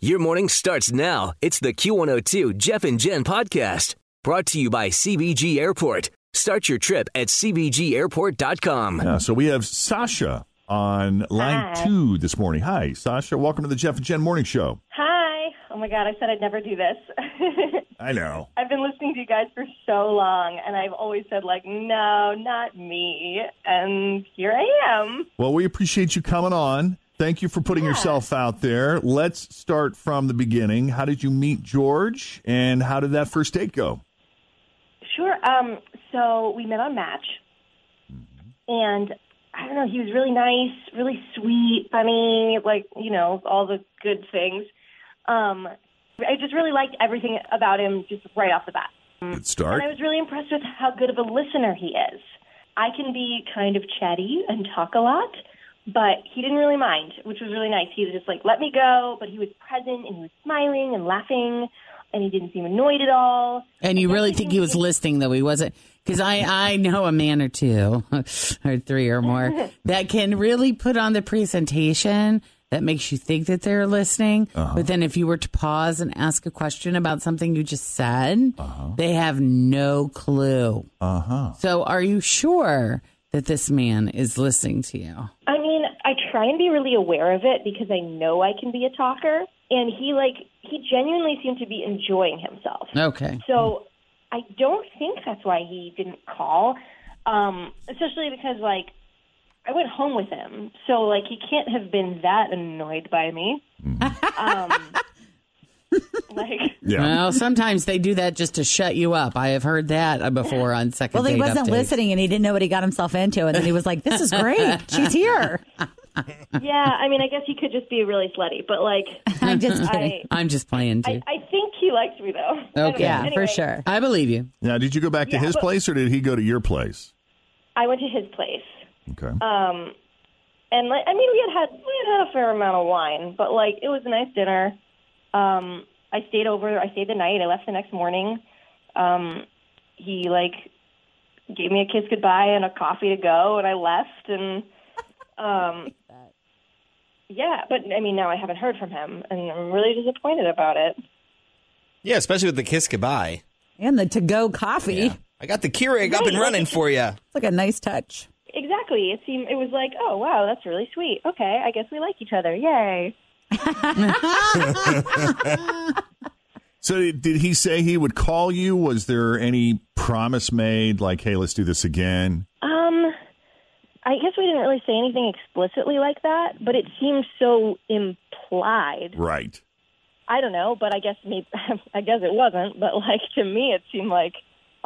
Your morning starts now. It's the Q102 Jeff and Jen podcast brought to you by CVG Airport. Start your trip at CVGAirport.com. Yeah, so we have Sasha on line Hi. two this morning. Hi, Sasha. Welcome to the Jeff and Jen Morning Show. Hi. Oh my God, I said I'd never do this. I know. I've been listening to you guys for so long, and I've always said, like, no, not me. And here I am. Well, we appreciate you coming on. Thank you for putting yourself out there. Let's start from the beginning. How did you meet George, and how did that first date go? Sure. Um, so we met on Match, and I don't know, he was really nice, really sweet, funny, like, you know, all the good things. Um, I just really liked everything about him just right off the bat. Good start. And I was really impressed with how good of a listener he is. I can be kind of chatty and talk a lot, but he didn't really mind, which was really nice. He was just like, let me go, but he was present and he was smiling and laughing, and he didn't seem annoyed at all. And you really think he was listening, though he wasn't? Because I, I know a man or two, or three or more, that can really put on the presentation that makes you think that they're listening. But then if you were to pause and ask a question about something you just said, they have no clue. Uh huh. So are you sure that this man is listening to you? I mean, I try and be really aware of it because I know I can be a talker, and he like he genuinely seemed to be enjoying himself. Okay. So I don't think that's why he didn't call, um, especially because like I went home with him, so like he can't have been that annoyed by me. um, like Yeah. Well, sometimes they do that just to shut you up. I have heard that uh, before on second Well, he date wasn't updates. listening and he didn't know what he got himself into. And then he was like, this is great. She's here. yeah, I mean, I guess he could just be really slutty, but like I'm just kidding. I, I'm just playing too. I, I think he likes me though. Okay. yeah, Anyway, for sure. I believe you. Now, did you go back to Yeah, his but- place, or did he go to your place? I went to his place. Okay. Um, and like, I mean, we had had we had had a fair amount of wine, but like, it was a nice dinner. Um, I stayed over. I stayed the night. I left the next morning. Um, he like gave me a kiss goodbye and a coffee to go, and I left. And um, yeah, but I mean, now I haven't heard from him, and I'm really disappointed about it. Yeah, especially with the kiss goodbye. And the to go coffee. Yeah. I got the Keurig up and running for you. It's like a nice touch. Exactly. It seemed it was like, oh wow, that's really sweet. Okay, I guess we like each other. Yay. So, did he say he would call you? Was there any promise made, like, "Hey, let's do this again"? Um, I guess we didn't really say anything explicitly like that, but it seemed so implied. Right. I don't know, but I guess maybe I guess it wasn't, but like to me, it seemed like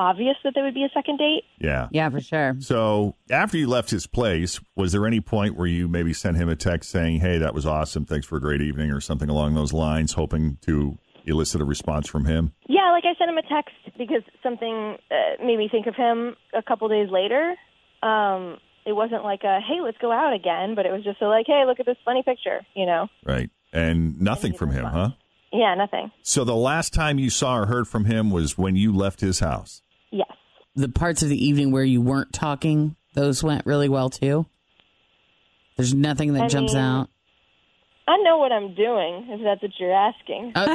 obvious that there would be a second date. Yeah. Yeah, for sure. So, after you left his place, was there any point where you maybe sent him a text saying, "Hey, that was awesome. Thanks for a great evening," or something along those lines, hoping to elicit a response from him? Yeah, like I sent him a text because something uh, made me think of him a couple days later. Um, it wasn't like a hey, let's go out again, but it was just a like, hey, look at this funny picture, you know? Right. And nothing from him, huh? Yeah, nothing. So the last time you saw or heard from him was when you left his house. Yes. The parts of the evening where you weren't talking, those went really well too. There's nothing that I jumps mean- out. I know what I'm doing, if that's what you're asking. Oh,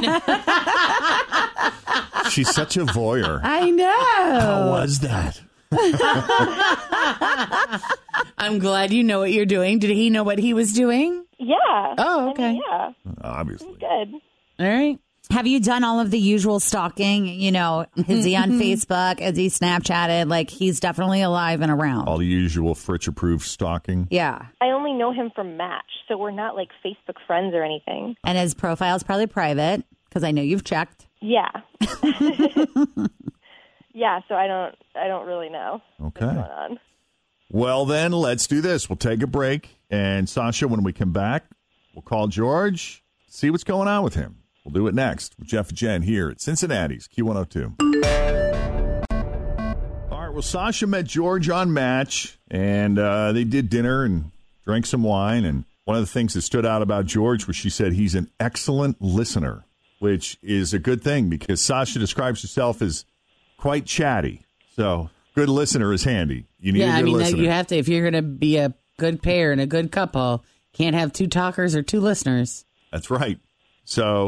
no. She's such a voyeur. I know. How was that? I'm glad you know what you're doing. Did he know what he was doing? Yeah. Oh, I okay. mean, yeah. Obviously. Good. All right. Have you done all of the usual stalking? You know, mm-hmm, is he on mm-hmm. Facebook? Is he Snapchatted? Like he's definitely alive and around. All the usual Fritch approved stalking. Yeah. I only know him from Match, so we're not like Facebook friends or anything. And his profile's probably private because I know you've checked. Yeah. yeah, so I don't I don't really know Okay. what's going on. Well, then let's do this. We'll take a break. And Sasha, when we come back, we'll call George, see what's going on with him. We'll do it next with Jeff Jen here at Cincinnati's Q102. All right. Well, Sasha met George on Match, and uh, they did dinner and drank some wine. And one of the things that stood out about George was she said he's an excellent listener, which is a good thing because Sasha describes herself as quite chatty. So, good listener is handy. You need yeah, a I good mean, listener. you have to if you're going to be a good pair and a good couple, can't have two talkers or two listeners. That's right. So,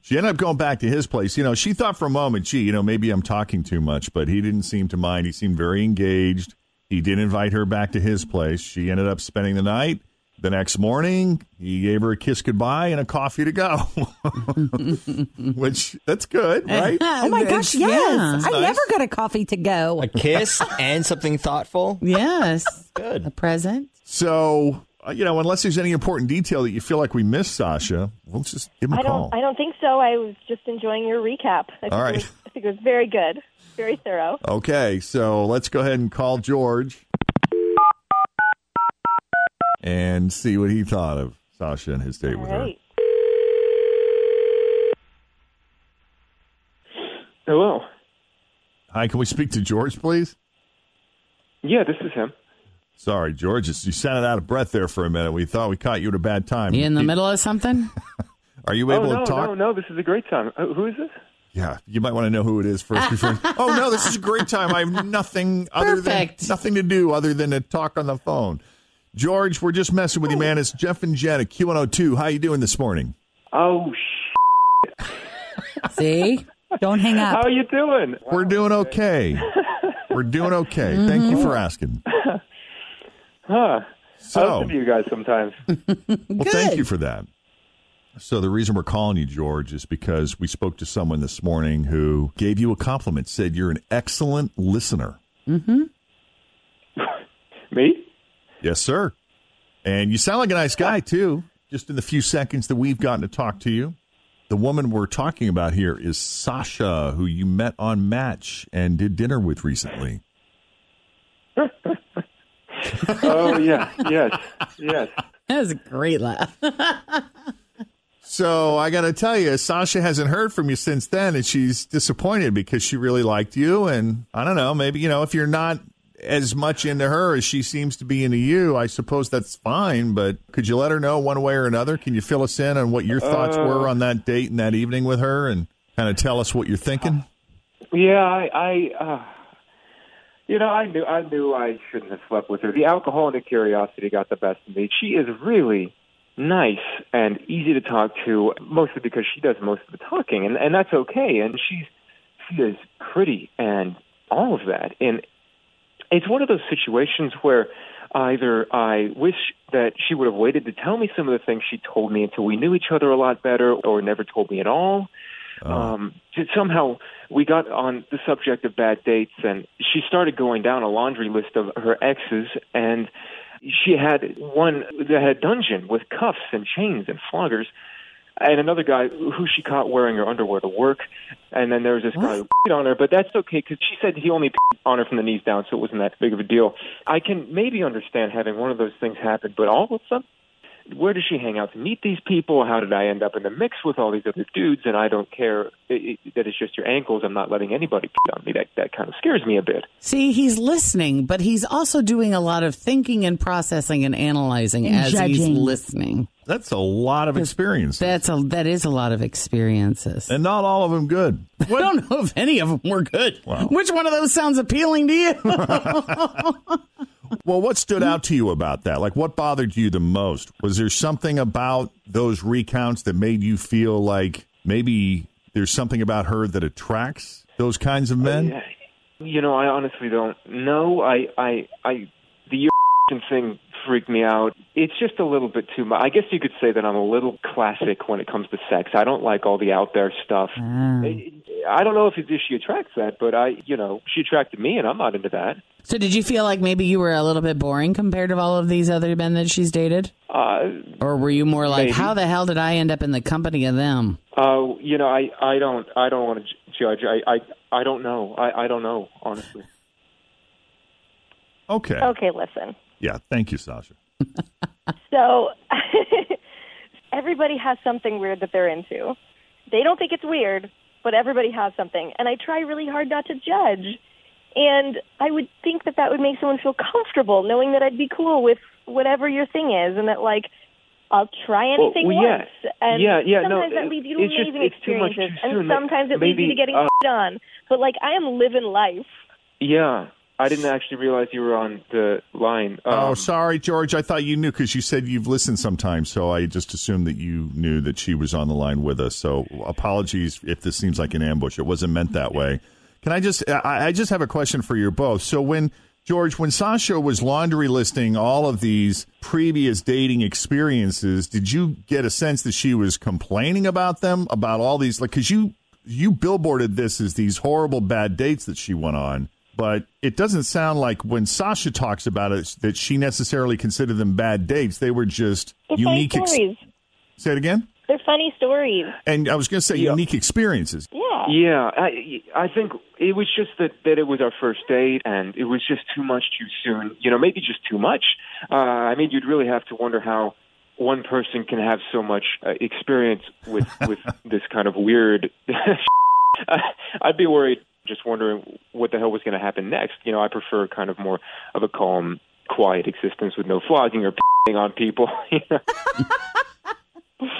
She ended up going back to his place. You know, she thought for a moment, gee, you know, maybe I'm talking too much, but he didn't seem to mind. He seemed very engaged. He did invite her back to his place. She ended up spending the night. The next morning, he gave her a kiss goodbye and a coffee to go, which that's good, right? Oh my gosh, yes. Yeah. I nice. never got a coffee to go. A kiss and something thoughtful. Yes. Good. A present. So, Uh, you know, unless there's any important detail that you feel like we missed, Sasha, we'll just give him a I call. don't I don't think so. I was just enjoying your recap. I think All it right. was, I think it was very good. Very thorough. Okay, so let's go ahead and call George and see what he thought of Sasha and his date All with her. Hello. Hi, can we speak to George, please? Yeah, this is him. Sorry, George, you sounded out of breath there for a minute. We thought we caught you at a bad time. You in the middle of something? Are you Oh able no, to talk? no, no! This is a great time. Uh, who is this? Yeah, you might want to know who it is first. Before. oh no, this is a great time. I have nothing other Perfect. than nothing to do other than to talk on the phone. George, we're just messing with you, man. It's Jeff and Jen at Q102. How are you doing this morning? Oh, sh- See? Don't hang up. how are you doing? We're doing okay. We're doing okay. Thank you for asking. Huh? I So, listen to you guys sometimes. well, thank you for that. So, the reason we're calling you, George, is because we spoke to someone this morning who gave you a compliment, said you're an excellent listener. Mm-hmm. Me? Yes, sir. And you sound like a nice guy, too, just in the few seconds that we've gotten to talk to you. The woman we're talking about here is Sasha, who you met on Match and did dinner with recently. Oh yeah, yes, yes. That was a great laugh. So I got to tell you, Sasha hasn't heard from you since then, and she's disappointed because she really liked you. And I don't know, maybe, you know, if you're not as much into her as she seems to be into you, I suppose that's fine. But could you let her know one way or another? Can you fill us in on what your thoughts Uh. were on that date and that evening with her and kind of tell us what you're thinking? Yeah, I, I uh, you know, I knew, I knew I shouldn't have slept with her. The alcohol and the curiosity got the best of me. She is really nice and easy to talk to, mostly because she does most of the talking, and and that's okay. And she's she is pretty and all of that. And it's one of those situations where either I wish that she would have waited to tell me some of the things she told me until we knew each other a lot better, or never told me at all. Um, somehow we got on the subject of bad dates, and she started going down a laundry list of her exes, and she had one that had dungeon with cuffs and chains and floggers, and another guy who she caught wearing her underwear to work, and then there was this guy who peed on her, but that's okay because she said he only peed on her from the knees down, so it wasn't that big of a deal. I can maybe understand having one of those things happen, but all of a sudden where does she hang out to meet these people? How did I end up in the mix with all these other dudes? And I don't care it, it, that it's just your ankles. I'm not letting anybody put on me. That that kind of scares me a bit. See, he's listening, but he's also doing a lot of thinking and processing and analyzing And as he's listening. That's a lot of experience. That's a that is a lot of experiences. And not all of them good. I don't know if any of them were good. Wow. Which one of those sounds appealing to you? Well, what stood out to you about that? Like, what bothered you the most? Was there something about those recounts that made you feel like maybe there's something about her that attracts those kinds of men? You know, I honestly don't know. I, I, I, the thing freaked me out. It's just a little bit too much. I guess you could say that I'm a little classic when it comes to sex. I don't like all the out there stuff. I I don't know if, if she attracts that, but I, you know, she attracted me, and I'm not into that. so, did you feel like maybe you were a little bit boring compared to all of these other men that she's dated, Uh, or were you more like, Maybe. how the hell did I end up in the company of them? uh, you know, I, I don't, I don't want to judge. I, I, I don't know. I, I don't know, honestly. Okay. Okay, listen. Yeah. Thank you, Sasha. So everybody has something weird that they're into. They don't think it's weird, but everybody has something. And I try really hard not to judge. And I would think that that would make someone feel comfortable knowing that I'd be cool with whatever your thing is and that like I'll try anything well, yeah. once. And Yeah, yeah, no, sometimes that leads you to it's just- amazing too experiences. too and sometimes it leads you to getting uh, on. But like I am living life. Yeah, I didn't actually realize you were on the line. oh, Um, sorry, George. I thought you knew because you said you've listened sometimes. So I just assumed that you knew that she was on the line with us. So apologies if this seems like an ambush. It wasn't meant that way. Can I just, I, I just have a question for you both. So when, George, when Sasha was laundry listing all of these previous dating experiences, did you get a sense that she was complaining about them, about all these, like, because you, you billboarded this as these horrible bad dates that she went on but it doesn't sound like when Sasha talks about it that she necessarily considered them bad dates. They were just They're unique. funny stories. say it again. They're funny stories. And I was going to say unique experiences. Yeah. Yeah, I I think it was just that that it was our first date, and it was just too much too soon. You know, maybe just too much. Uh, I mean, you'd really have to wonder how one person can have so much uh, experience with with this kind of weird. I'd be worried, just wondering what the hell was going to happen next. You know, I prefer kind of more of a calm, quiet existence with no flogging or on people. You know?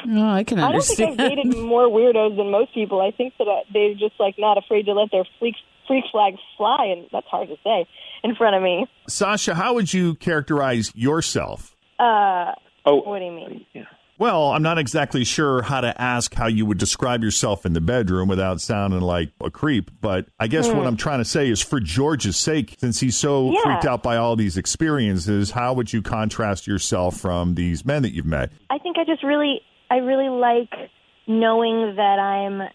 No, I can I don't think I've understand. dated more weirdos than most people. I think that uh, they're just like not afraid to let their freak freak flags fly, and that's hard to say in front of me. Sasha, how would you characterize yourself? Uh, oh, what do you mean? Well, I'm not exactly sure how to ask how you would describe yourself in the bedroom without sounding like a creep, but I guess Hmm. what I'm trying to say is for George's sake, since he's so Yeah. freaked out by all these experiences, how would you contrast yourself from these men that you've met? I think I just really, I really like knowing that I'm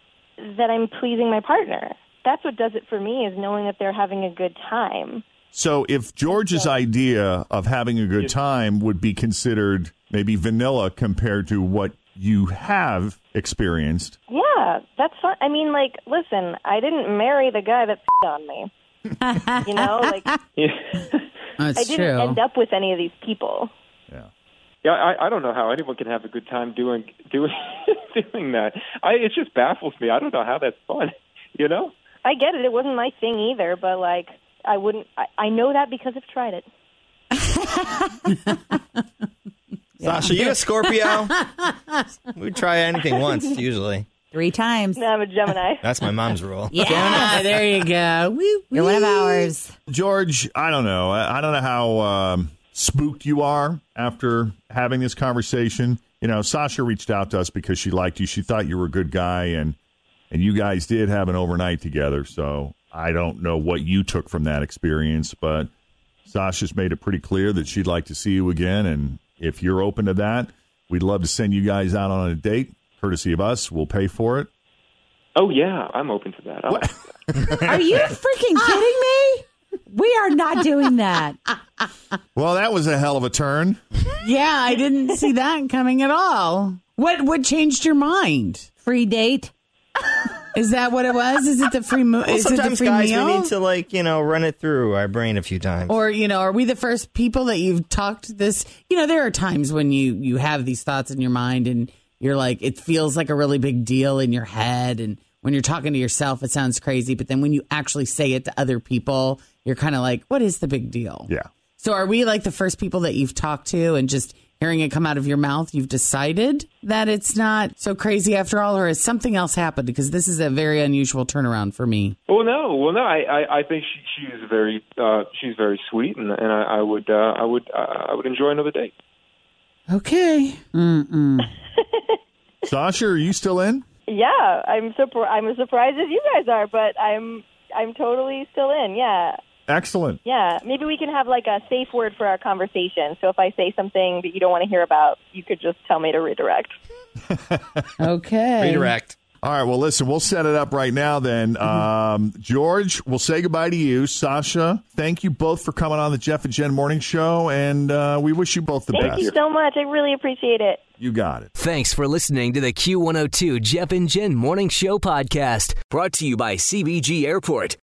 that I'm pleasing my partner. That's what does it for me is knowing that they're having a good time. So if George's idea of having a good time would be considered maybe vanilla compared to what you have experienced, Yeah, that's fun. I mean, like, listen, I didn't marry the guy that on me. you know, like That's I didn't true. end up with any of these people. Yeah. Yeah, I, I don't know how anyone can have a good time doing doing doing that. I it just baffles me. I don't know how that's fun. You know? I get it. It wasn't my thing either, but like, I wouldn't. I, I know that because I've tried it. Sasha, you a Scorpio? we try anything once, usually. Three times. No, I'm a Gemini. That's my mom's rule. Yeah. there you go. Woo, You're one of ours. George, I don't know. I I don't know how um, spooked you are after having this conversation. You know, Sasha reached out to us because she liked you. She thought you were a good guy, and and you guys did have an overnight together. So I don't know what you took from that experience, but Sasha's made it pretty clear that she'd like to see you again. And if you're open to that, we'd love to send you guys out on a date, courtesy of us. We'll pay for it. Oh yeah, I'm open to that. I'll- Are you freaking kidding me? We are not doing that. Well, that was a hell of a turn. Yeah, I didn't see that coming at all. What what changed your mind? Free date. Is that what it was? Is it the free mo- Well, Is it the free guys, meal? we need to like you know run it through our brain a few times. or you know, are we the first people that you've talked this? You know, there are times when you you have these thoughts in your mind and you're like, it feels like a really big deal in your head, and when you're talking to yourself, it sounds crazy, but then when you actually say it to other people, you're kind of like, what is the big deal? Yeah. So are we like the first people that you've talked to and just hearing it come out of your mouth, you've decided that it's not so crazy after all, or has something else happened? Because this is a very unusual turnaround for me. Well, no, well, no. I, I, I think she, she is very, uh, she's very sweet, and, and I, I would, uh, I would, uh, I would enjoy another date. Okay. Mm-mm. Sasha, are you still in? Yeah, I'm surprised. I'm as surprised as you guys are, but I'm I'm totally still in. Yeah, Excellent. yeah. Maybe we can have like a safe word for our conversation. So if I say something that you don't want to hear about, you could just tell me to redirect. Okay. Redirect. All right. Well, listen, we'll set it up right now then. Um, George, we'll say goodbye to you. Sasha, thank you both for coming on the Jeff and Jen Morning Show, and uh, we wish you both the Thank best. Thank you so much. I really appreciate it. You got it. Thanks for listening to the Q102 Jeff and Jen Morning Show podcast, brought to you by CVG Airport.